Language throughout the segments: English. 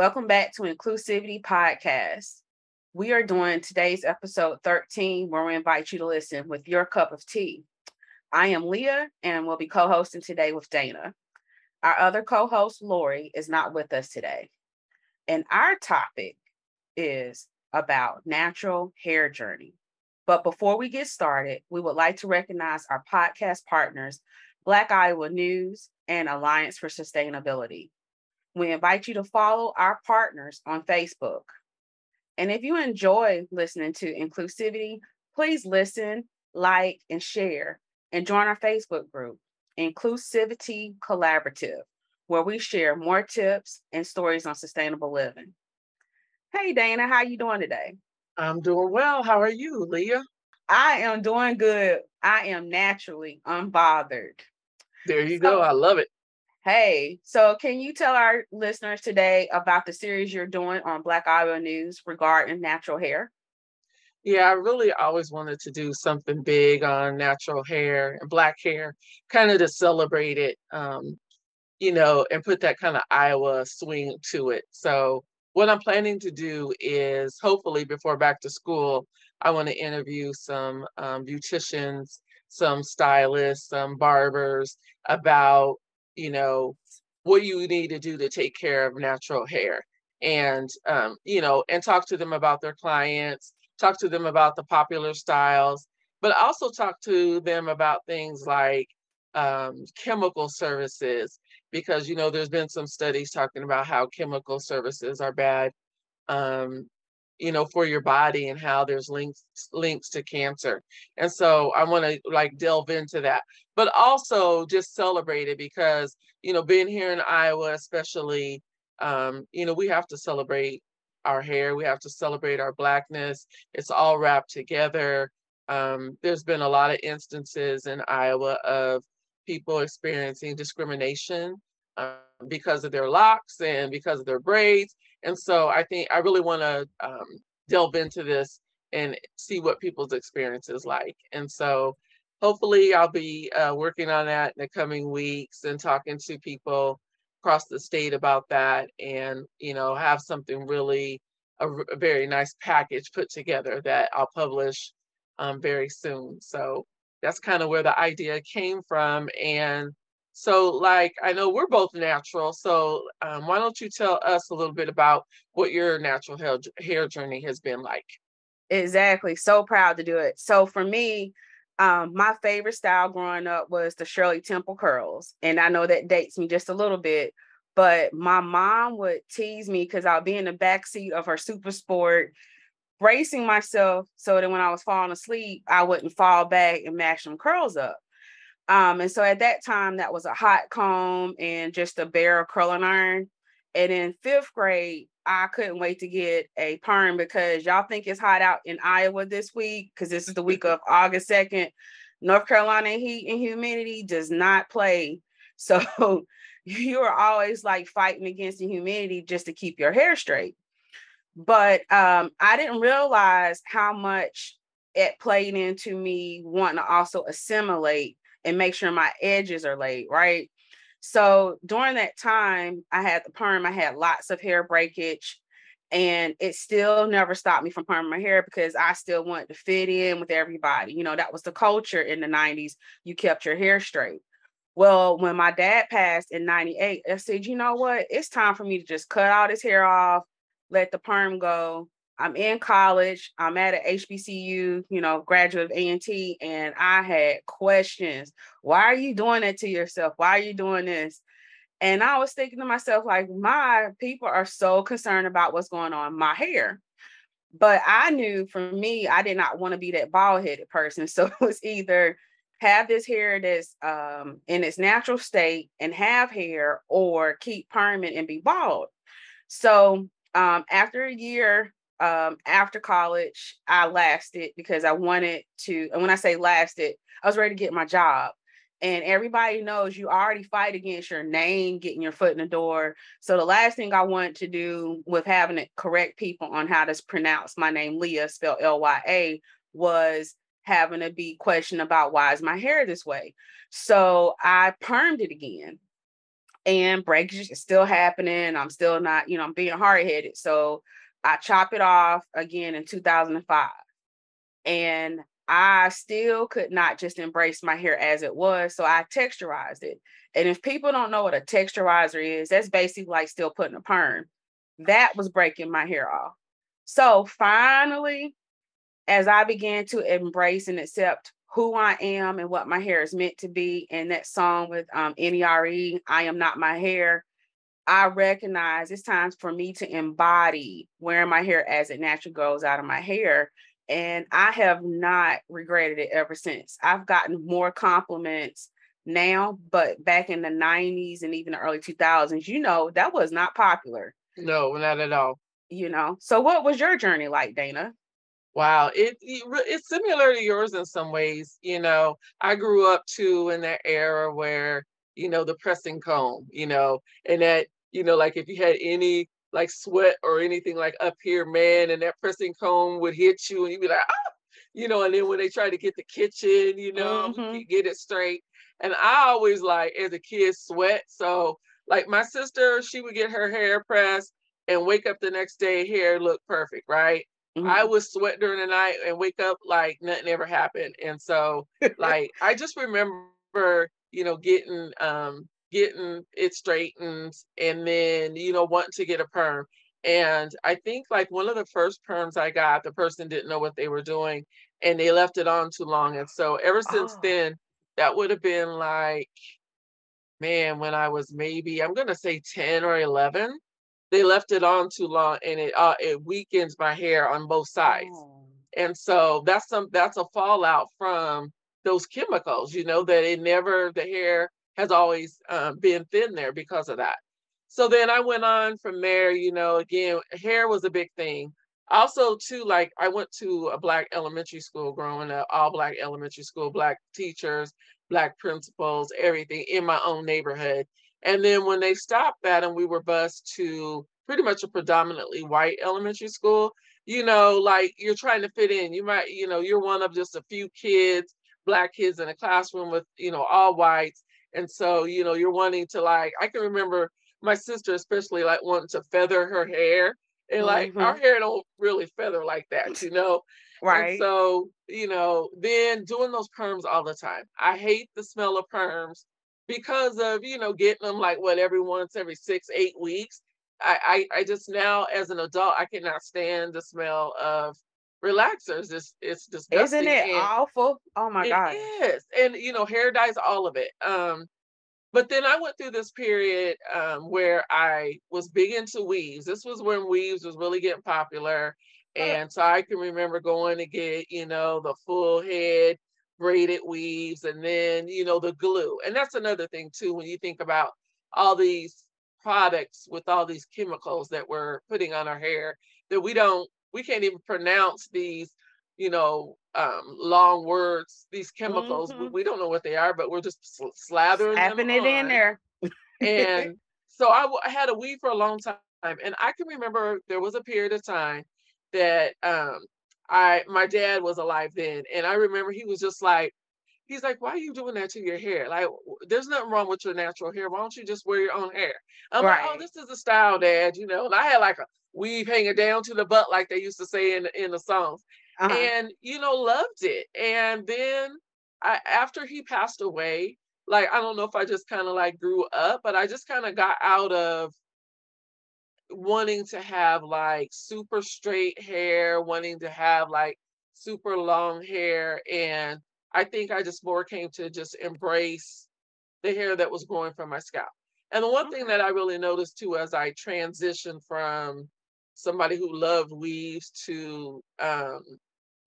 Welcome back to Inclusivity Podcast. We are doing today's episode 13, where we invite you to listen with your cup of tea. I am Leah and will be co hosting today with Dana. Our other co host, Lori, is not with us today. And our topic is about natural hair journey. But before we get started, we would like to recognize our podcast partners, Black Iowa News and Alliance for Sustainability. We invite you to follow our partners on Facebook. And if you enjoy listening to inclusivity, please listen, like, and share, and join our Facebook group, Inclusivity Collaborative, where we share more tips and stories on sustainable living. Hey Dana, how you doing today? I'm doing well. How are you, Leah? I am doing good. I am naturally unbothered. There you so, go. I love it. Hey, so can you tell our listeners today about the series you're doing on Black Iowa News regarding natural hair? Yeah, I really always wanted to do something big on natural hair and black hair, kind of to celebrate it, um, you know, and put that kind of Iowa swing to it. So, what I'm planning to do is hopefully before back to school, I want to interview some um, beauticians, some stylists, some barbers about you know, what you need to do to take care of natural hair and um, you know and talk to them about their clients talk to them about the popular styles but also talk to them about things like um, chemical services because you know there's been some studies talking about how chemical services are bad um, you know for your body and how there's links links to cancer. And so i want to like delve into that but also just celebrate it because you know being here in iowa especially um, you know we have to celebrate our hair we have to celebrate our blackness it's all wrapped together um, there's been a lot of instances in iowa of people experiencing discrimination um, because of their locks and because of their braids and so I think I really want to um, delve into this and see what people's experience is like. And so hopefully I'll be uh, working on that in the coming weeks and talking to people across the state about that and, you know, have something really, a, a very nice package put together that I'll publish um, very soon. So that's kind of where the idea came from. And so, like, I know we're both natural. So, um, why don't you tell us a little bit about what your natural hair, hair journey has been like? Exactly. So proud to do it. So, for me, um, my favorite style growing up was the Shirley Temple curls. And I know that dates me just a little bit, but my mom would tease me because I'll be in the back seat of her super sport, bracing myself so that when I was falling asleep, I wouldn't fall back and mash them curls up. Um, and so at that time, that was a hot comb and just a bare curling iron. And in fifth grade, I couldn't wait to get a perm because y'all think it's hot out in Iowa this week because this is the week of August 2nd. North Carolina heat and humidity does not play. So you are always like fighting against the humidity just to keep your hair straight. But um, I didn't realize how much it played into me wanting to also assimilate and make sure my edges are laid, right? So during that time, I had the perm, I had lots of hair breakage, and it still never stopped me from perming my hair because I still wanted to fit in with everybody. You know, that was the culture in the 90s. You kept your hair straight. Well, when my dad passed in 98, I said, you know what? It's time for me to just cut all this hair off, let the perm go, I'm in college. I'm at an HBCU, you know, graduate of A&T, and I had questions. Why are you doing that to yourself? Why are you doing this? And I was thinking to myself, like, my people are so concerned about what's going on my hair. But I knew for me, I did not want to be that bald headed person. So it was either have this hair that's um, in its natural state and have hair, or keep permanent and be bald. So um, after a year um, after college, I lasted because I wanted to. And when I say lasted, I was ready to get my job. and everybody knows you already fight against your name getting your foot in the door so the last thing i want to do with having to correct people on how to pronounce my name leah spelled l-y-a was having to be questioned about why is my hair this way so i permed it again and breakage is still happening i'm still not you know i'm being hard-headed so i chop it off again in 2005 and I still could not just embrace my hair as it was. So I texturized it. And if people don't know what a texturizer is, that's basically like still putting a perm. That was breaking my hair off. So finally, as I began to embrace and accept who I am and what my hair is meant to be, and that song with um, NERE, I Am Not My Hair, I recognize it's time for me to embody wearing my hair as it naturally grows out of my hair and I have not regretted it ever since. I've gotten more compliments now, but back in the 90s and even the early 2000s, you know, that was not popular. No, not at all. You know, so what was your journey like, Dana? Wow, it, it, it's similar to yours in some ways. You know, I grew up too in that era where you know the pressing comb, you know, and that you know, like if you had any like sweat or anything like up here, man, and that pressing comb would hit you and you'd be like, ah, you know, and then when they try to get the kitchen, you know, mm-hmm. get it straight. And I always like as a kid sweat. So like my sister, she would get her hair pressed and wake up the next day, hair looked perfect, right? Mm-hmm. I would sweat during the night and wake up like nothing ever happened. And so like I just remember, you know, getting um getting it straightened and then you know wanting to get a perm and i think like one of the first perms i got the person didn't know what they were doing and they left it on too long and so ever since oh. then that would have been like man when i was maybe i'm going to say 10 or 11 they left it on too long and it uh, it weakens my hair on both sides oh. and so that's some that's a fallout from those chemicals you know that it never the hair has always um, been thin there because of that. So then I went on from there, you know, again, hair was a big thing. Also, too, like I went to a black elementary school growing up, all black elementary school, black teachers, black principals, everything in my own neighborhood. And then when they stopped that and we were bused to pretty much a predominantly white elementary school, you know, like you're trying to fit in. You might, you know, you're one of just a few kids, black kids in a classroom with, you know, all whites. And so, you know, you're wanting to like, I can remember my sister, especially like wanting to feather her hair. And like mm-hmm. our hair don't really feather like that, you know? Right. And so, you know, then doing those perms all the time. I hate the smell of perms because of, you know, getting them like what every once every six, eight weeks. I, I, I just now as an adult, I cannot stand the smell of relaxers. It's it's disgusting. Isn't it and awful? Oh my god. Yes. And you know, hair dyes, all of it. Um, but then I went through this period um, where I was big into weaves. This was when weaves was really getting popular. And so I can remember going to get, you know, the full head braided weaves and then, you know, the glue. And that's another thing too, when you think about all these products with all these chemicals that we're putting on our hair that we don't we can't even pronounce these you know um, long words these chemicals mm-hmm. we, we, don't know what they are but we're just slathering Slapping it on. in there and so I, w- I had a weave for a long time and i can remember there was a period of time that um, i my dad was alive then and i remember he was just like he's like, why are you doing that to your hair? Like, there's nothing wrong with your natural hair. Why don't you just wear your own hair? I'm right. like, oh, this is a style, Dad. You know, and I had like a weave hanging down to the butt, like they used to say in in the songs, uh-huh. and you know, loved it. And then I, after he passed away, like I don't know if I just kind of like grew up, but I just kind of got out of wanting to have like super straight hair, wanting to have like super long hair and I think I just more came to just embrace the hair that was growing from my scalp. And the one thing that I really noticed too as I transitioned from somebody who loved weaves to um,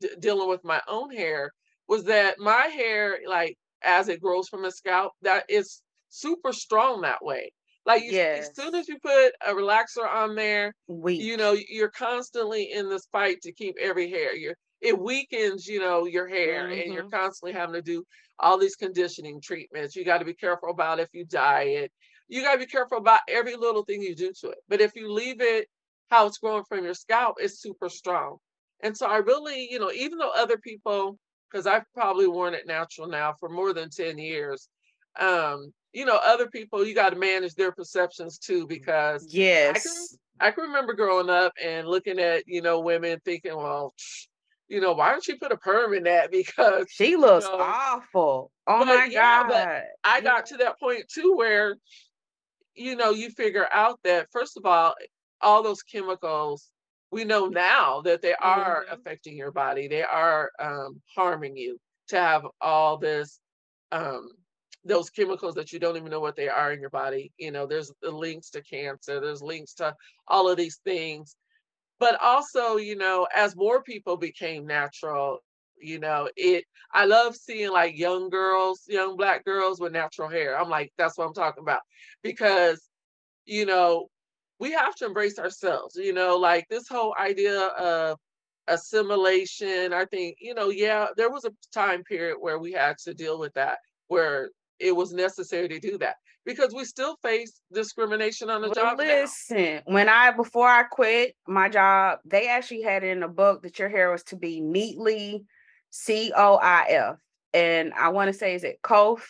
d- dealing with my own hair was that my hair, like as it grows from the scalp, that is super strong that way. Like you, yes. as soon as you put a relaxer on there, Weak. you know, you're constantly in this fight to keep every hair. You're it weakens, you know, your hair mm-hmm. and you're mm-hmm. constantly having to do all these conditioning treatments. You got to be careful about if you diet. You got to be careful about every little thing you do to it. But if you leave it how it's growing from your scalp, it's super strong. And so I really, you know, even though other people, because I've probably worn it natural now for more than 10 years, um, you know, other people, you got to manage their perceptions too, because yes, I can, I can remember growing up and looking at, you know, women thinking, well, you know, why don't you put a perm in that? Because she looks you know, awful. Oh my yeah, god. I got to that point too where, you know, you figure out that first of all, all those chemicals, we know now that they are Mhm. affecting your body. They are um, harming you to have all this um, those chemicals that you don't even know what they are in your body. You know, there's the links to cancer, there's links to all of these things. But also, you know, as more people became natural, you know, it I love seeing like young girls, young black girls with natural hair. I'm like, that's what I'm talking about. Because, you know, we have to embrace ourselves, you know, like this whole idea of assimilation. I think, you know, yeah, there was a time period where we had to deal with that, where it was necessary to do that because we still face discrimination on the Well, job now. listen, when I before I quit my job, they actually had it in a book that your hair was to be neatly C O I F. And I want to say is it Kof?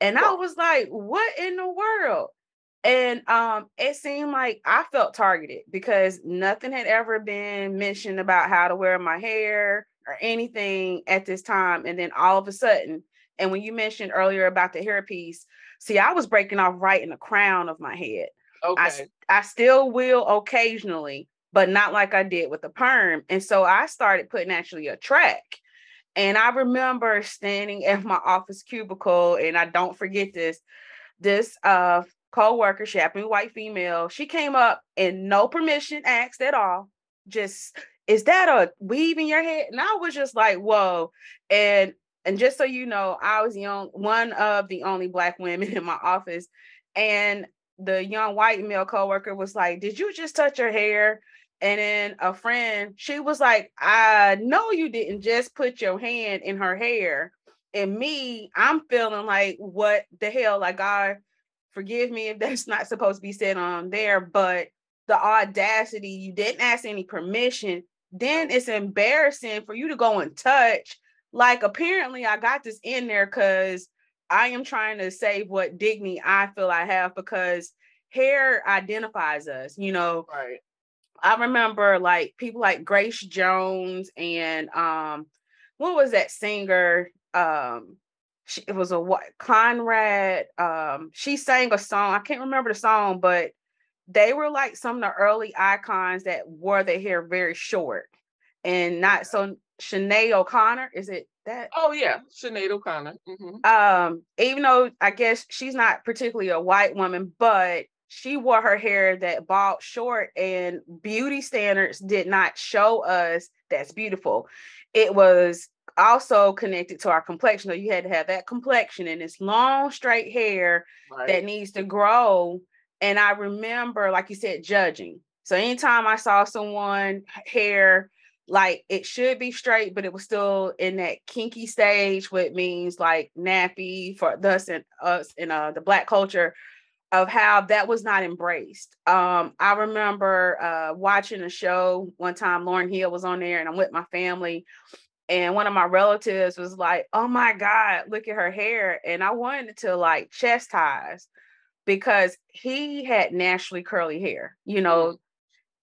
And I was like, what in the world? And um, it seemed like I felt targeted because nothing had ever been mentioned about how to wear my hair or anything at this time. And then all of a sudden, and when you mentioned earlier about the hairpiece, see, I was breaking off right in the crown of my head. I, Okay. I still will occasionally, but not like I did with the perm. And so I started putting actually a track. And I remember standing at my office cubicle, and I don't forget this. This uh co-worker, she happened to be white female. She came up and no permission asked at all. Just is that a weave in your head? And I was just like, whoa. And and just so you know, I was young, one of the only black women in my office. And the young white male coworker was like, Did you just touch her hair? And then a friend, she was like, I know you didn't just put your hand in her hair. And me, I'm feeling like, what the hell? Like, God, forgive me if that's not supposed to be said on there, but the audacity, you didn't ask any permission. Then it's embarrassing for you to go and touch. Like, apparently, I got this in there because I am trying to save what dignity I feel I have because hair identifies us. You know, Right. I remember like people like Grace Jones and um, what was that singer? Um, she, it was a what Conrad. Um, she sang a song. I can't remember the song, but they were like some of the early icons that wore their hair very short and not so. Sinead O'Connor, is it that? Oh yeah, Sinead O'Connor. hmm um even though i guess she's not particularly a white woman but she wore her hair that bald short and beauty standards did not show us that's beautiful it was also connected to our complexion so you had to have that complexion and this long straight hair Right. that needs to grow and i remember like you said judging so anytime i saw someone hair like it should be straight, but it was still in that kinky stage, which means like nappy for us and us in uh, the black culture of how that was not embraced. Um, I remember uh, watching a show one time, Lauryn Hill was on there, and I'm with my family. And one of my relatives was like, Oh my God, look at her hair. And I wanted to like chastise because he had naturally curly hair, you know.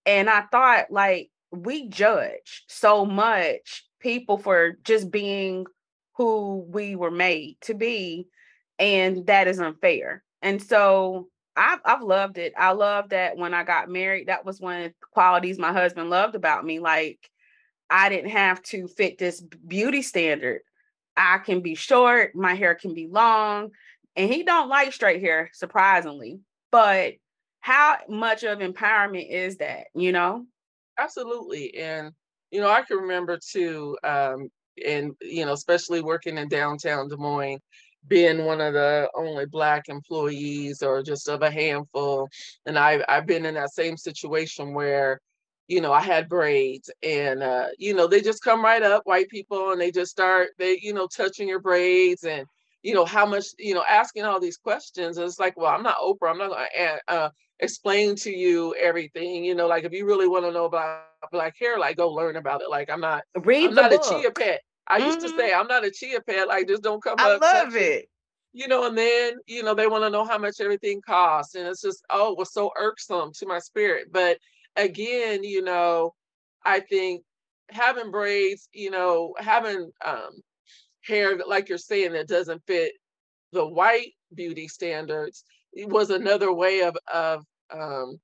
And I thought, like, we judge so much people for just being who we were made to be, and that is unfair. And so I've I've loved it. I love that when I got married, that was one of the qualities my husband loved about me. Like I didn't have to fit this beauty standard. I can be short, my hair can be long, and he don't like straight hair, surprisingly. But how much of empowerment is that, you know? Absolutely. And, you know, I can remember too, um, and, you know, especially working in downtown Des Moines, being one of the only Black employees or just of a handful. And I've, I've been in that same situation where, you know, I had braids and, uh, you know, they just come right up, white people, and they just start, they, you know, touching your braids and, you know, how much, you know, asking all these questions. And It's like, well, I'm not Oprah. I'm not going to uh, explain to you everything. You know, like if you really want to know about black hair, like go learn about it. Like I'm not, read I'm not book. a chia pet. I mm-hmm. used to say, mm-hmm. I'm not a chia pet. Like just don't come I up. I love it. You know, and then, you know, they want to know how much everything costs. And it's just, oh, it was so irksome to my spirit. But again, you know, I think having braids, you know, having um, hair, like you're saying, that doesn't fit the white beauty standards was another way of, of um,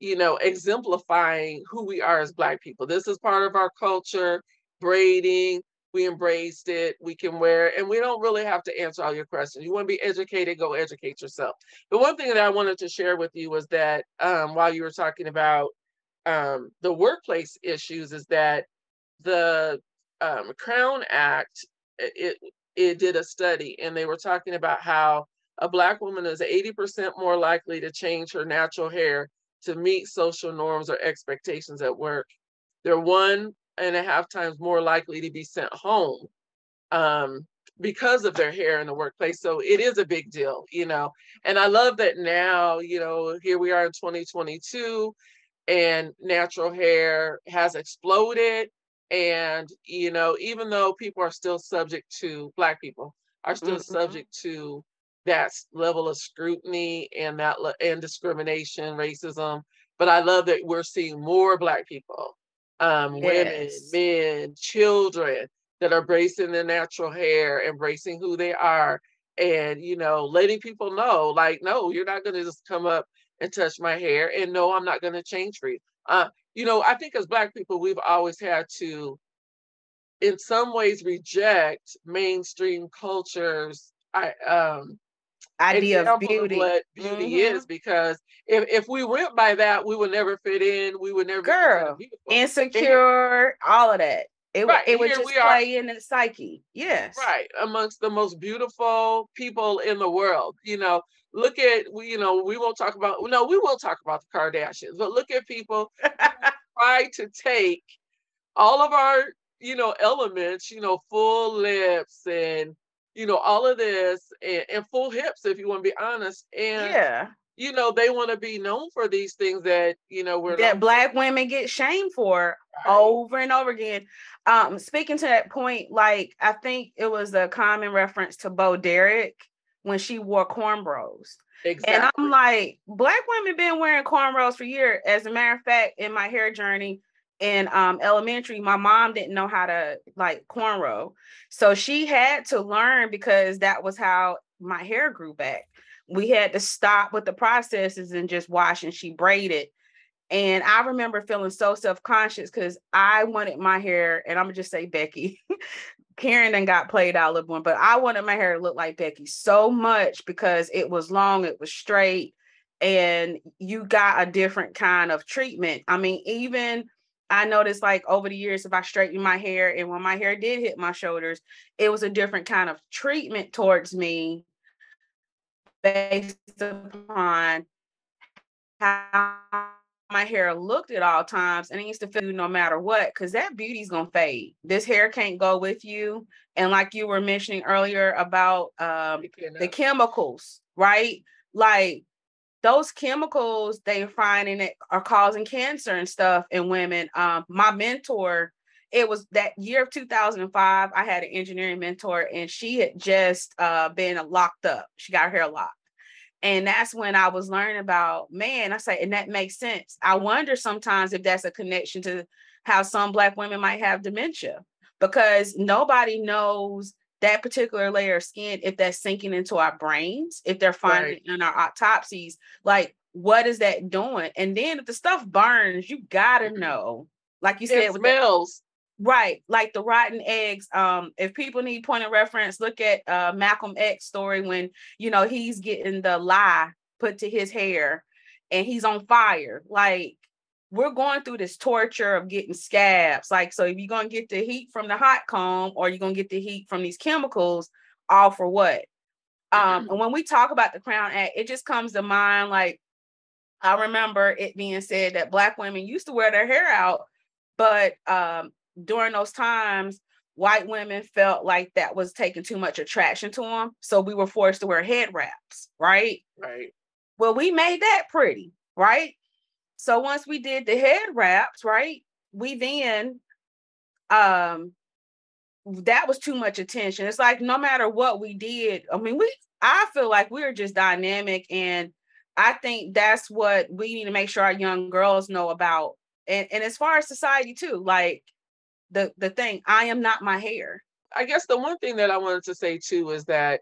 you know, exemplifying who we are as Black people. This is part of our culture, braiding. We embraced it. We can wear it, and we don't really have to answer all your questions. You want to be educated, go educate yourself. The one thing that I wanted to share with you was that um, while you were talking about um, the workplace issues, is that the um, Crown Act it it did a study, and they were talking about how a Black woman is 80% more likely to change her natural hair to meet social norms or expectations at work. They're one and a half times more likely to be sent home um, because of their hair in the workplace. So it is a big deal, you know. And I love that now, you know, here we are in 2022 and natural hair has exploded. And, you know, even though people are still subject to, Black people are still mm-hmm. subject to that level of scrutiny and that and discrimination, racism. But I love that we're seeing more Black people, um, yes. women, men, children that are embracing their natural hair, embracing who they are, and you know, letting people know, like, no, you're not going to just come up and touch my hair, and no, I'm not going to change for you. Uh, you know, I think as Black people, we've always had to, in some ways, reject mainstream cultures. I um idea of beauty. Of what beauty mm-hmm. is because if, if we went by that, we would never fit in. We would never girl insecure, all of that. It, right. it would just play in the psyche. Yes. Right. Amongst the most beautiful people in the world. You know, look at we, you know, we won't talk about no, we will talk about the Kardashians, but look at people try to take all of our, you know, elements, you know, full lips and you know, all of this and, and full hips, if you want to be honest. And yeah, you know, they want to be known for these things that, you know, we're that black women get shamed for right. over and over again. Um, speaking to that point, like I think it was a common reference to Bo Derek when she wore cornrows. Exactly. And I'm like, black women been wearing cornrows for years. As a matter of fact, in my hair journey, in um, elementary, my mom didn't know how to like cornrow. So she had to learn because that was how my hair grew back. We had to stop with the processes and just wash and she braided. And I remember feeling so self-conscious because I wanted my hair, and I'm gonna just say Becky. Karen and got played out a little but I wanted my hair to look like Becky so much because it was long, it was straight, and you got a different kind of treatment. I mean, even I noticed like over the years, if I straightened my hair and when my hair did hit my shoulders, it was a different kind of treatment towards me based upon how my hair looked at all times and it used to feel no matter what because that beauty's gonna fade. This hair can't go with you and like you were mentioning earlier about um, the chemicals right? Like those chemicals they find in it are causing cancer and stuff in women. Um, my mentor, it was that year of 2005. I had an engineering mentor, and she had just uh, been locked up. She got her hair locked. And that's when I was learning about man. I say, and that makes sense. I wonder sometimes if that's a connection to how some Black women might have dementia because nobody knows that particular layer of skin, if that's sinking into our brains, if they're finding right. in our autopsies, like what is that doing? And then if the stuff burns, you gotta mm-hmm. know, like you said, it smells. right, like the rotten eggs. Um, if people need point of reference, look at uh Malcolm X story when you know he's getting the lye put to his hair and he's on fire. Like we're going through this torture of getting scabs. Like, so if you're gonna get the heat from the hot comb or you're gonna get the heat from these chemicals, all for what? Um, mm-hmm. and when we talk about the Crown Act, it just comes to mind like I remember it being said that black women used to wear their hair out, but um during those times white women felt like that was taking too much attraction to them. So we were forced to wear head wraps, right? Right. Well, we made that pretty, right? So once we did the head wraps, right? We then um that was too much attention. It's like no matter what we did, I mean, we I feel like we're just dynamic and I think that's what we need to make sure our young girls know about. And and as far as society too, like the the thing, I am not my hair. I guess the one thing that I wanted to say too is that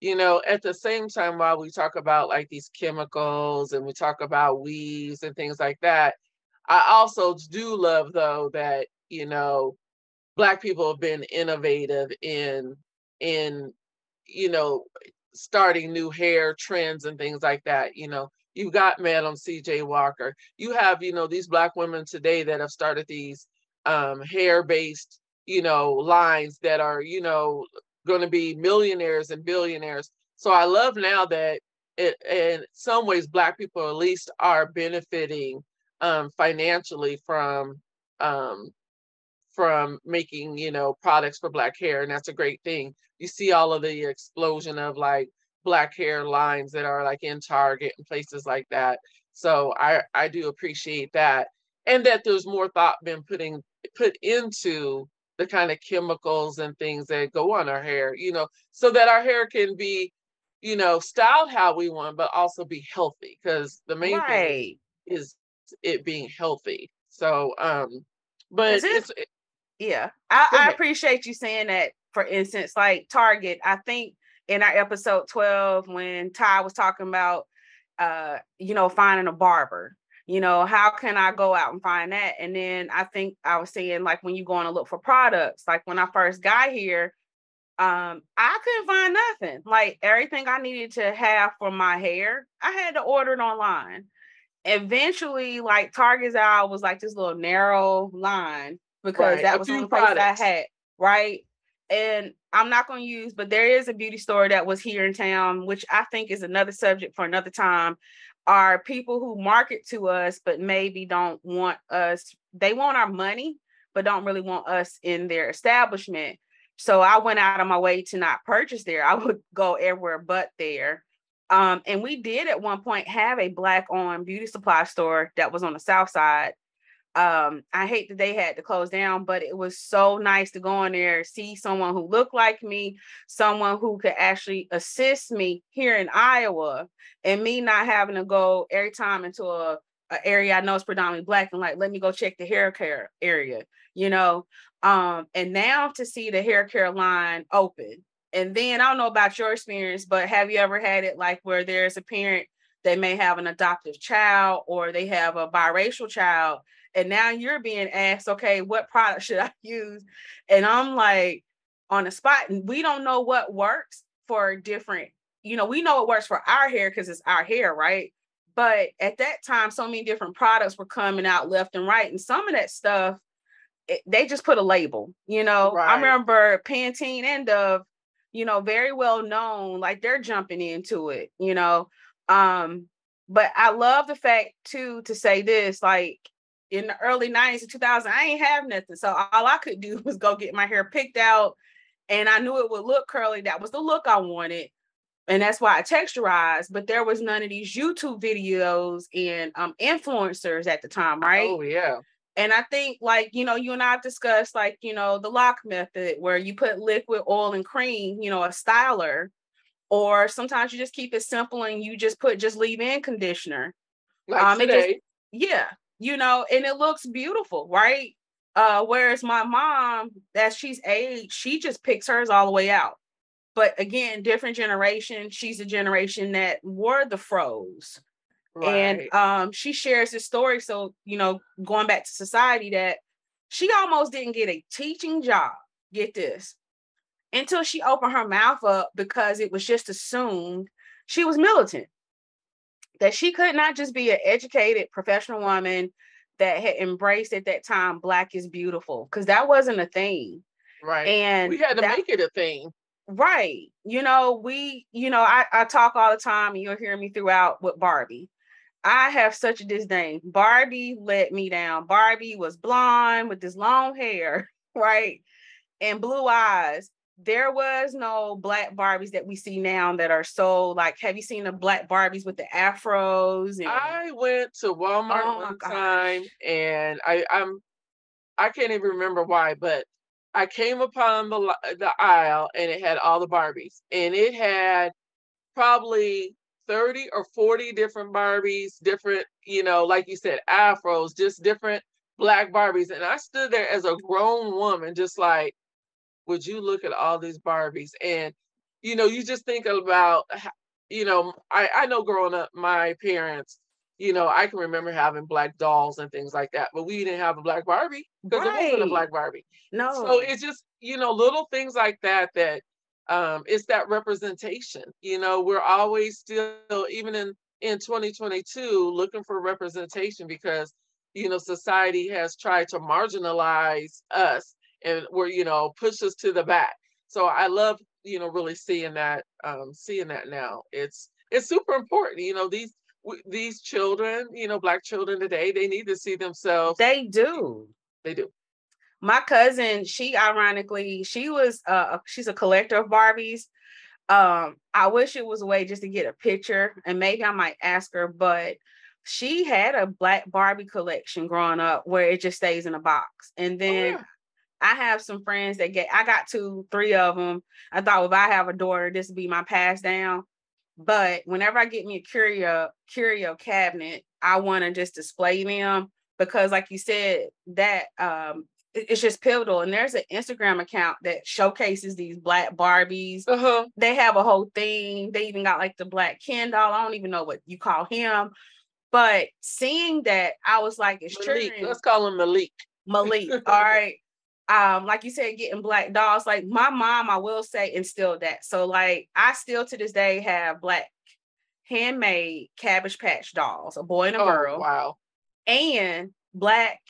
you know, at the same time while we talk about like these chemicals and we talk about weaves and things like that, I also do love though that, you know, black people have been innovative in in you know starting new hair trends and things like that you know. You've got madam cj walker. You have you know these black women today that have started these um, hair based you know lines that are you know going to be millionaires and billionaires. So i love now that it, in some ways black people at least are benefiting um, financially from um, from making you know products for black hair and that's a great thing. You see all of the explosion of like black hair lines that are like in target and places like that. So i i do appreciate that and that there's more thought been putting put into the kind of chemicals and things that go on our hair you know so that our hair can be you know styled how we want but also be healthy because the main right. thing is it being healthy so um but it, it's yeah, I, I appreciate you saying that. For instance, like Target, I think in our episode 12, when Ty was talking about, uh, you know, finding a barber, you know, how can I go out and find that? And then I think I was saying, like, when you go on to look for products, like when I first got here, um, I couldn't find nothing. Like everything I needed to have for my hair, I had to order it online. Eventually, like Target's out was like this little narrow line because right. that was the only place I had, right? And I'm not going to use, but there is a beauty store that was here in town, which I think is another subject for another time. Are people who market to us, but maybe don't want us, they want our money, but don't really want us in their establishment. So I went out of my way to not purchase there. I would go everywhere but there. Um, and we did at one point have a black owned beauty supply store that was on the south side um i hate that they had to close down but it was so nice to go in there see someone who looked like me someone who could actually assist me here in iowa and me not having to go every time into a, a area i know is predominantly black and like let me go check the hair care area you know? Um and now to see the hair care line open and then i don't know about your experience but have you ever had it like where there's a parent they may have an adoptive child or they have a biracial child and now you're being asked okay what product should i use? And i'm like on the spot and we don't know what works for different you know we know it works for our hair because it's our hair right? But at that time so many different products were coming out left and right and some of that stuff it, they just put a label you know? Right. i remember pantene and dove you know very well known like they're jumping into it you know? Um but i love the fact too to say this like in the early 90s and 2000 i ain't have nothing. So all i could do was go get my hair picked out and i knew it would look curly. That was the look i wanted and that's why i texturized but there was none of these youtube videos and um influencers at the time right? Oh yeah. And i think like you know you and i've discussed like you know the LOC method where you put liquid oil and cream you know a styler or sometimes you just keep it simple and you just put just leave in conditioner. Like um, today. Just, yeah you know, and it looks beautiful, right? Uh, whereas my mom, that she's aged, she just picks hers all the way out. But again, different generation. She's a generation that wore the froze. Right. And um, she shares this story. So, you know, going back to society, that she almost didn't get a teaching job. Get this until she opened her mouth up because it was just assumed she was militant that she could not just be an educated professional woman that had embraced at that time black is beautiful because that wasn't a thing. Right. And we had to that, make it a thing. Right. You know we you know I, I talk all the time and you'll hear me throughout with barbie. I have such a disdain. Barbie let me down. Barbie was blonde with this long hair right and blue eyes. There was no black Barbies that we see now that are so like. Have you seen the black Barbies with the afros? And... I went to Walmart oh, one gosh. time, and I I'm I can't even remember why, but I came upon the the aisle and it had all the Barbies, and it had probably 30 or 40 different Barbies, different, you know, like you said, afros, just different black Barbies. And I stood there as a grown woman, just like, would you look at all these Barbies? And, you know, you just think about, you know, I, I know growing up, my parents, you know, I can remember having black dolls and things like that, but we didn't have a black Barbie because right. there wasn't a black Barbie. No. So it's just, you know, little things like that that um, it's that representation. You know, we're always still, even in in 2022, looking for representation because you know society has tried to marginalize us and we're you know push us to the back. So I love you know really seeing that um, seeing that now. It's it's super important. You know these these children, you know, black children today, they need to see themselves. They do. They do my cousin, she ironically, she was uh she's a collector of Barbies. Um, I wish it was a way just to get a picture, and maybe I might ask her, but she had a black Barbie collection growing up where it just stays in a box. And oh, then oh, yeah. I have some friends that get I got two, three of them. I thought if I have a daughter, this would be my pass down. But whenever I get me a curio curio cabinet, I want to just display them because like you said that um it's just pivotal. And there's an Instagram account that showcases these black Barbies. Uh-huh. They have a whole thing. They even got like the black Ken doll. I don't even know what you call him. But seeing that, I was like, it's Malik. true. Let's call him Malik. Malik. all right. Um, like you said, getting black dolls. Like my mom, I will say, instilled that. So like I still to this day have black handmade cabbage patch dolls, a boy and a oh, girl. Wow. And black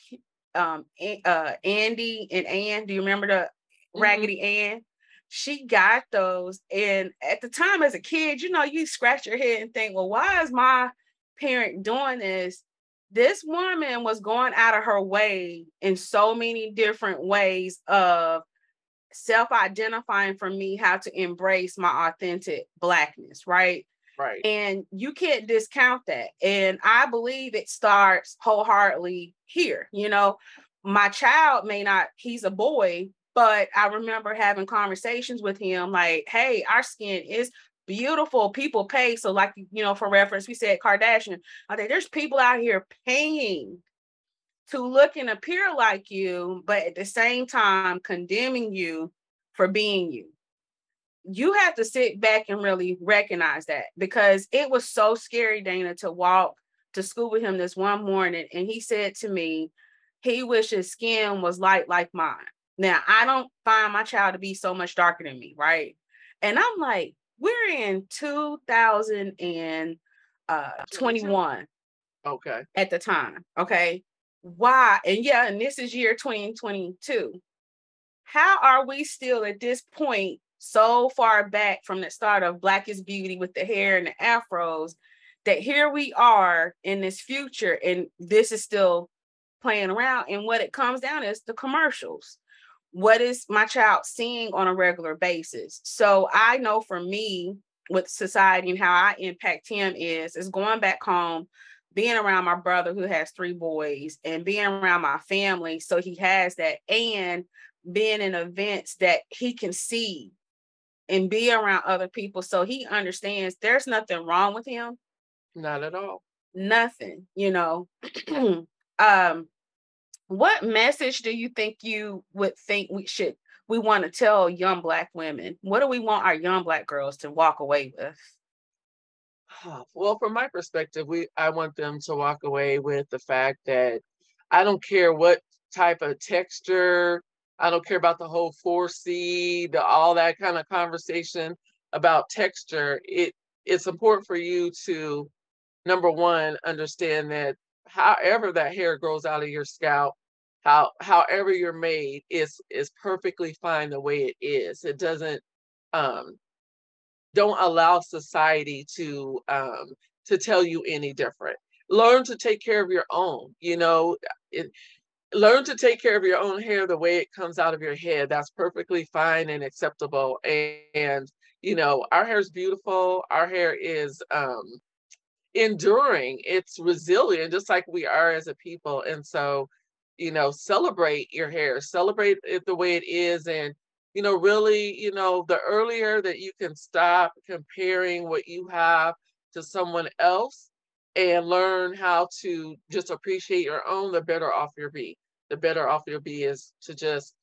um uh Andy and Ann. Do you remember the mm-hmm. Raggedy Ann? She got those, and at the time as a kid, you know, you scratch your head and think, well, why is my parent doing this? This woman was going out of her way in so many different ways of self-identifying for me how to embrace my authentic blackness, right? Right. And you can't discount that. And I believe it starts wholeheartedly here. You know, my child may not, he's a boy, but I remember having conversations with him like, hey, our skin is beautiful. People pay. So, like, you know, for reference, we said Kardashian. I think there's people out here paying to look and appear like you, but at the same time condemning you for being you you have to sit back and really recognize that because it was so scary, Dana, to walk to school with him this one morning. And he said to me, he wishes skin was light like mine. Now, I don't find my child to be so much darker than me, right? And I'm like, we're in 2021 uh, okay at the time okay why and yeah and this is year 2022 how are we still at this point so far back from the start of Black is Beauty with the hair and the afros that here we are in this future and this is still playing around. And what it comes down is the commercials. What is my child seeing on a regular basis? So I know for me with society and how I impact him is is going back home, being around my brother who has three boys and being around my family. So he has that and being in events that he can see and be around other people so he understands there's nothing wrong with him not at all nothing you know um what message do you think you would think we should we want to tell young black women what do we want our young black girls to walk away with ah, well from my perspective we i want them to walk away with the fact that i don't care what type of texture I don't care about the whole 4C, the all that kind of conversation about texture. It it's important for you to number one understand that however that hair grows out of your scalp, how however you're made is is perfectly fine the way it is. It doesn't um don't allow society to um to tell you any different. Learn to take care of your own. You know, it, learn to take care of your own hair the way it comes out of your head. That's perfectly fine and acceptable. And, and you know, our hair is beautiful. Our hair is um, enduring. It's resilient, just like we are as a people. And so, you know, celebrate your hair, celebrate it the way it is, and you know, really, you know, the earlier that you can stop comparing what you have to someone else and learn how to just appreciate your own, the better off you'll be. The better off you'll be is to just,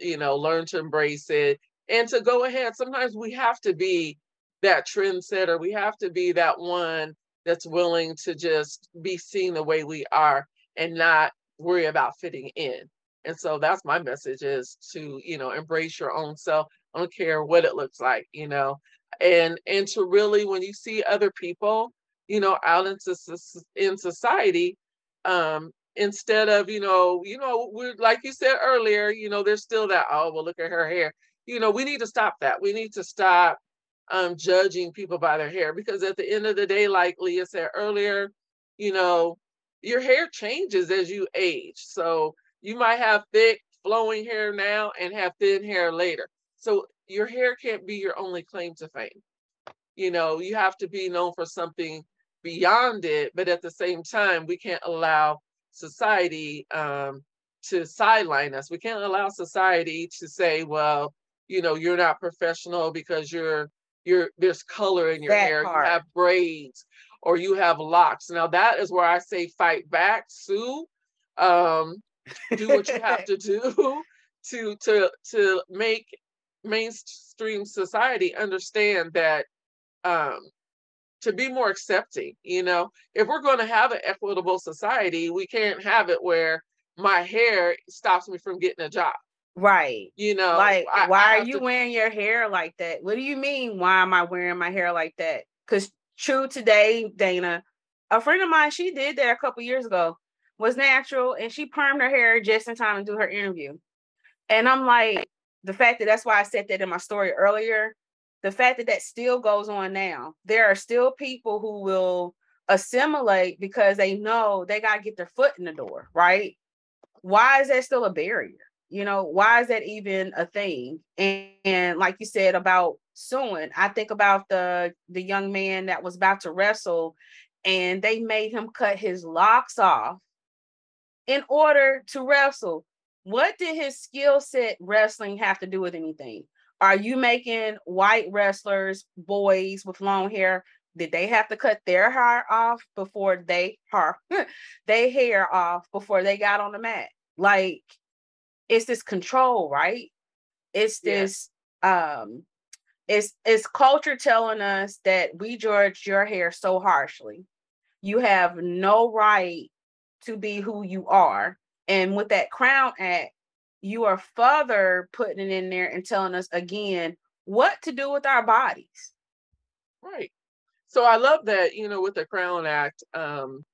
you know, learn to embrace it and to go ahead. Sometimes we have to be that trendsetter. We have to be that one that's willing to just be seen the way we are and not worry about fitting in. And so that's my message is to, you know, embrace your own self. I don't care what it looks like, you know, and and to really when you see other people, you know, out into in society, um, instead of, you know, you know, we're like you said earlier, you know, there's still that, oh, well, look at her hair. You know, we need to stop that. We need to stop um judging people by their hair because at the end of the day, like Leah said earlier, you know, your hair changes as you age. So you might have thick flowing hair now and have thin hair later. So your hair can't be your only claim to fame. You know, you have to be known for something beyond it, but at the same time, we can't allow society um, to sideline us. We can't allow society to say, well, you know, you're not professional because you're you're there's color in your that hair, part. you have braids or you have locks. Now that is where I say fight back, sue. Um, do what you have to do to to to make mainstream society understand that um to be more accepting you know if we're going to have an equitable society we can't have it where my hair stops me from getting a job right you know like I, why I are you to... wearing your hair like that what do you mean why am i wearing my hair like that because true today dana a friend of mine she did that a couple years ago was natural and she permed her hair just in time to do her interview. And I'm like, the fact that that's why I said that in my story earlier, the fact that that still goes on now, there are still people who will assimilate because they know they got to get their foot in the door, right? Why is that still a barrier? You know, why is that even a thing? And, and like you said about suing, I think about the the young man that was about to wrestle and they made him cut his locks off in order to wrestle. What did his skill set wrestling have to do with anything? Are you making white wrestlers, boys with long hair, did they have to cut their hair off before they hair they hair off before they got on the mat? Like it's this control, right? It's this yeah. um it's it's culture telling us that we judge your hair so harshly. You have no right to be who you are. And with that Crown Act, you are further putting it in there and telling us again what to do with our bodies. Right. So I love that, you know, with the Crown Act, um,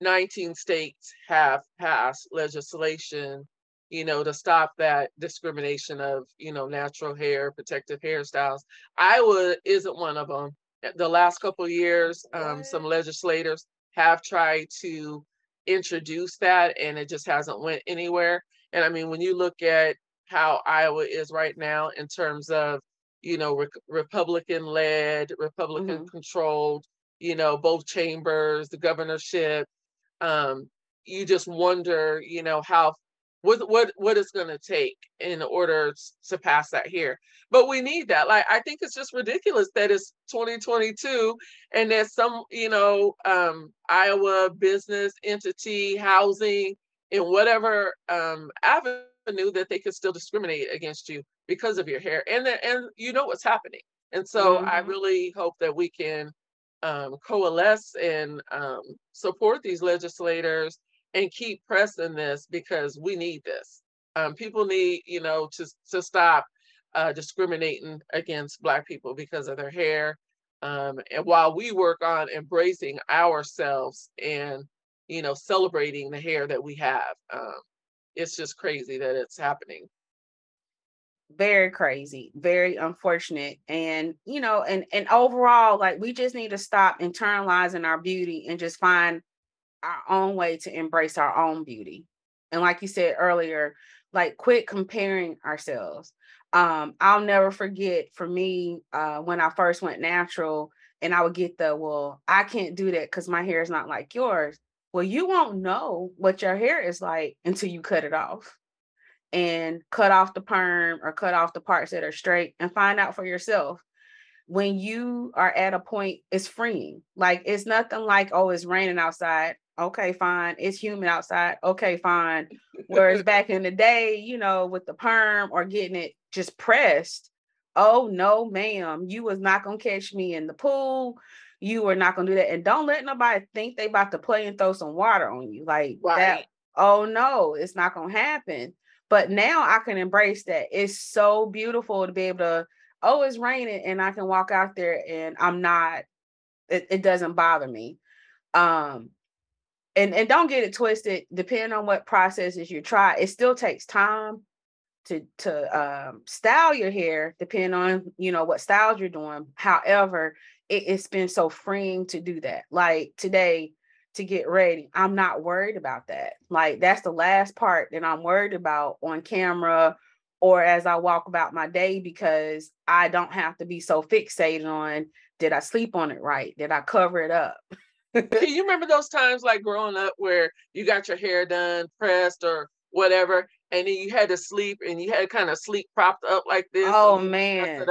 19 states have passed legislation, you know, to stop that discrimination of, you know, natural hair, protective hairstyles. Iowa isn't one of them. The last couple years, um, some legislators have tried to introduce that and it just hasn't went anywhere. And I mean, when you look at how Iowa is right now in terms of, you know, re- Republican led, Republican mm-hmm. controlled, you know, both chambers, the governorship, um, you just wonder, you know, how what what what it's going to take in order to pass that here. But we need that. Like i think it's just ridiculous that it's 2022 and there's some you know um iowa business entity housing in whatever um avenue that they could still discriminate against you because of your hair. And the, and you know what's happening. And so mm-hmm. i really hope that we can um, coalesce and um, support these legislators and keep pressing this because we need this. Um, people need, you know, to to stop uh, discriminating against Black people because of their hair. Um, and while we work on embracing ourselves and, you know, celebrating the hair that we have, um, it's just crazy that it's happening. Very crazy, very unfortunate, and you know, and and overall, like we just need to stop internalizing our beauty and just find our own way to embrace our own beauty. and like you said earlier, like quit comparing ourselves. Um, I'll never forget for me uh, when I first went natural and I would get the, well, I can't do that because my hair is not like yours. Well, you won't know what your hair is like until you cut it off and cut off the perm or cut off the parts that are straight and find out for yourself. When you are at a point, it's freeing. Like it's nothing like, oh, it's raining outside. Okay, fine. It's humid outside. Okay, fine. Whereas back in the day, you know, with the perm or getting it just pressed, oh no, ma'am, you was not gonna catch me in the pool. You were not gonna do that. And don't let nobody think they about to play and throw some water on you. Like right. that. Oh no, it's not gonna happen. But now I can embrace that. It's so beautiful to be able to, oh, it's raining, and I can walk out there and I'm not, it, it doesn't bother me. Um, and and don't get it twisted depending on what processes you try it still takes time to to um, style your hair depending on you know what styles you're doing. However it, it's been so freeing to do that. Like today to get ready i'm not worried about that. Like that's the last part that i'm worried about on camera or as i walk about my day because i don't have to be so fixated on did i sleep on it right? Did i cover it up you remember those times like growing up where you got your hair done, pressed or whatever, and then you had to sleep and you had kind of sleep propped up like this? Oh man.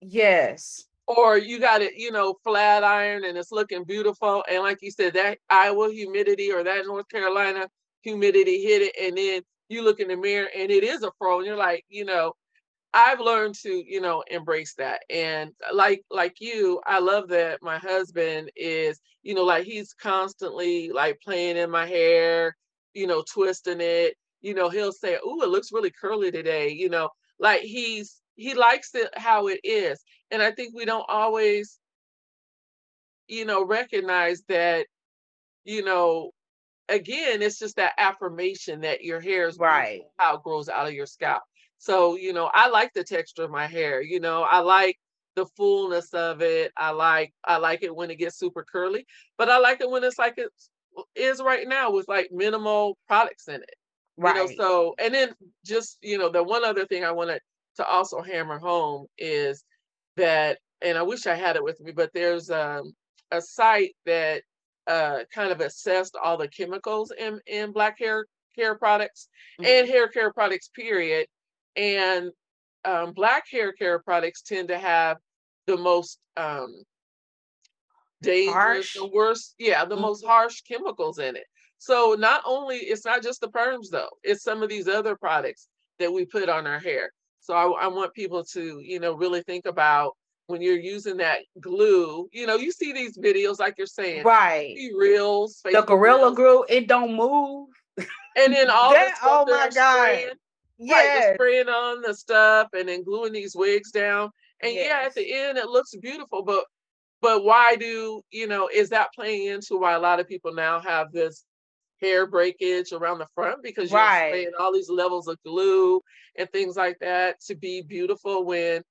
Yes. Or you got it, you know, flat iron and it's looking beautiful. And like you said, that Iowa humidity or that North Carolina humidity hit it. And then you look in the mirror and it is a fro. And you're like, you know, I've learned to, you know, embrace that. And uh, like like you, I love that my husband is, you know, like he's constantly like playing in my hair, you know, twisting it. You know, he'll say, "Oh, it looks really curly today." You know, like he's he likes it how it is. And I think we don't always you know, recognize that you know, again, it's just that affirmation that your hair is right how it grows out of your scalp. So, you know, I like the texture of my hair. You know, I like the fullness of it. I like I like it when it gets super curly, but I like it when it's like it is right now with like minimal products in it. Right. You know, so and then just, you know, the one other thing I wanted to also hammer home is that and I wish I had it with me, but there's um, a site that uh, kind of assessed all the chemicals in in black hair care products mm-hmm. and hair care products period and um, black hair care products tend to have the most um, dangerous, harsh. the worst, yeah, the mm-hmm. most harsh chemicals in it. So not only it's not just the perms though, it's some of these other products that we put on our hair. So I, I want people to, you know, really think about when you're using that glue. You know, you see these videos like you're saying, right? Reels, the gorilla reels. glue, it don't move. And then all that, oh my god, spraying, yeah, right, spraying on the stuff and then gluing these wigs down. And yes. yeah, at the end it looks beautiful, but but why do you know is that playing into why a lot of people now have this hair breakage around the front because you're right. spraying all these levels of glue and things like that to be beautiful when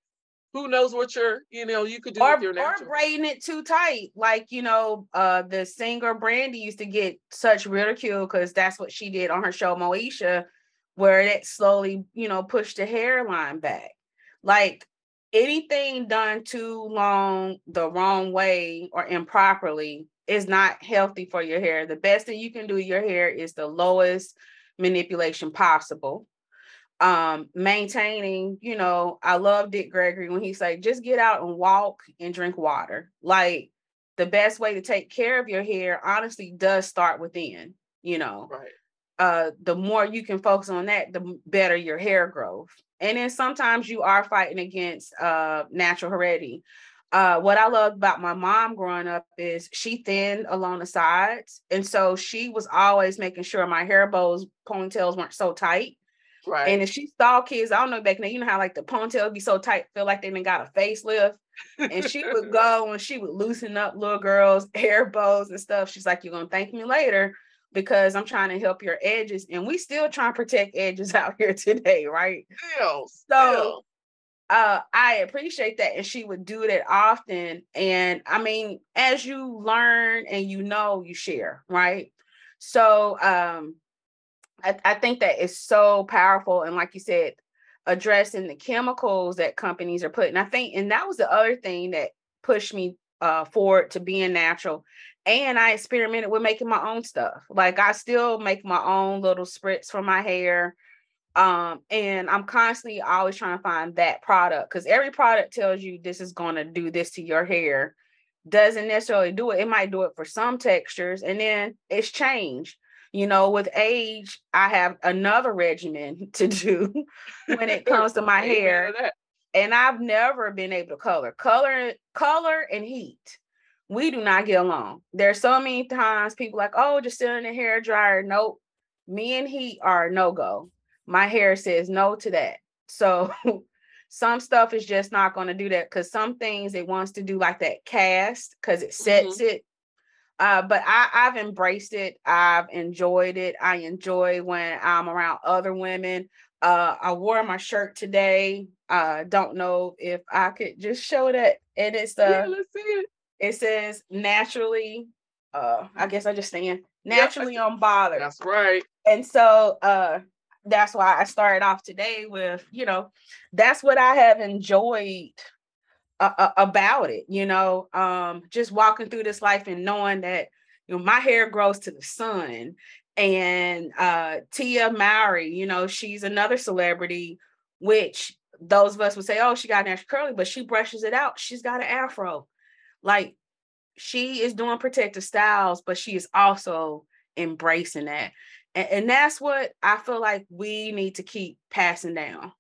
who knows what you're you know you could do or, your or braiding it too tight like you know uh the singer brandy used to get such ridicule because that's what she did on her show moesha where it slowly, you know, pushed the hairline back. Like anything done too long the wrong way or improperly is not healthy for your hair. The best that you can do your hair is the lowest manipulation possible. Um, maintaining, you know, I love Dick Gregory when he say just get out and walk and drink water. Like the best way to take care of your hair honestly does start within, you know. Right uh, the more you can focus on that, the better your hair growth. And then sometimes you are fighting against uh, natural heredity. Uh, what I love about my mom growing up is she thinned along the sides. And so she was always making sure my hair bows, ponytails weren't so tight. Right. And if she saw kids, I don't know back then, you know how like the ponytail be so tight, feel like they didn't got a facelift. and she would go and she would loosen up little girls' hair bows and stuff. She's like, You're gonna thank me later because I'm trying to help your edges, and we still trying to protect edges out here today, right? Still, so still. Uh, I appreciate that, and she would do that often. And I mean, as you learn and you know, you share, right? So, um, I, I think that is so powerful. And like you said, addressing the chemicals that companies are putting. I think, and that was the other thing that pushed me uh, forward to being natural. And I experimented with making my own stuff. Like I still make my own little spritz for my hair. Um, and I'm constantly always trying to find that product because every product tells you this is going to do this to your hair. Doesn't necessarily do it. It might do it for some textures, and then it's changed you know with age i have another regimen to do when it comes to my hair and i've never been able to color color color and heat we do not get along there's so many times people like oh just sit in the hair dryer nope me and he are no go my hair says no to that so some stuff is just not going to do that because some things it wants to do like that cast because it sets mm-hmm. it uh, but I, I've embraced it. I've enjoyed it. I enjoy when I'm around other women. Uh, I wore my shirt today. Uh, don't know if I could just show that. And it's the yeah, let's see it. Says naturally. Uh, I guess I just stand naturally yep, unbothered. That's right. And so uh that's why I started off today with, you know, that's what I have enjoyed uh, about it, you know, um, just walking through this life and knowing that, you know, my hair grows to the sun. And uh, Tia Mowry, you know, she's another celebrity, which those of us would say, oh, she got natural curly, but she brushes it out. She's got an afro. Like she is doing protective styles, but she is also embracing that. And, and that's what I feel like we need to keep passing down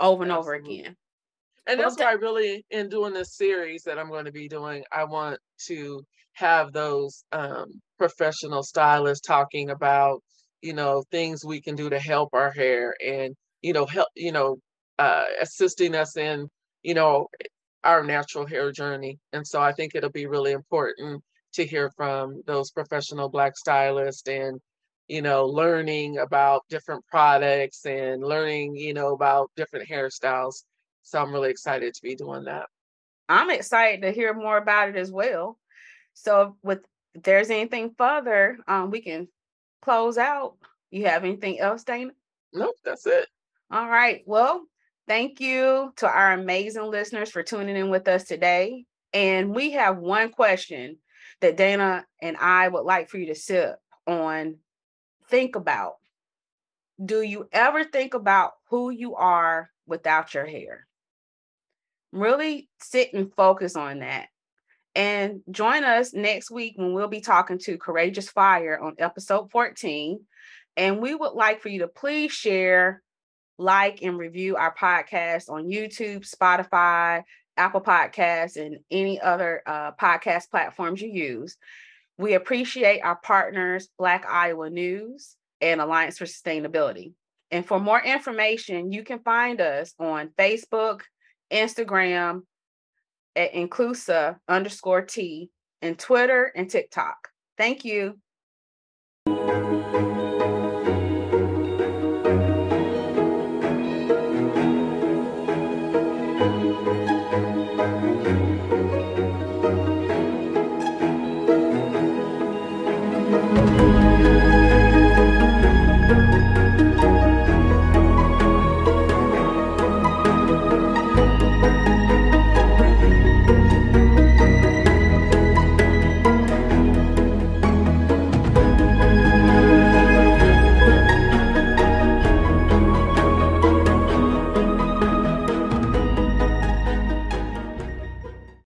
over and Absolutely. over again. And that's why I really, in doing this series that I'm going to be doing, I want to have those um, professional stylists talking about, you know, things we can do to help our hair and, you know, help, you know, uh, assisting us in, you know, our natural hair journey. And so I think it'll be really important to hear from those professional Black stylists and, you know, learning about different products and learning, you know, about different hairstyles so I'm really excited to be doing that. I'm excited to hear more about it as well. So with if there's anything further, um, we can close out. You have anything else, Dana? Nope, that's it. All right. Well, thank you to our amazing listeners for tuning in with us today. And we have one question that Dana and I would like for you to sit on, think about. Do you ever think about who you are without your hair? really sit and focus on that. And join us next week when we'll be talking to Courageous Fire on episode 14. And we would like for you to please share, like, and review our podcast on YouTube, Spotify, Apple Podcasts, and any other uh, podcast platforms you use. We appreciate our partners, Black Iowa News and Alliance for Sustainability. And for more information, you can find us on Facebook, Instagram at inclusa underscore T, and Twitter and TikTok. Thank you.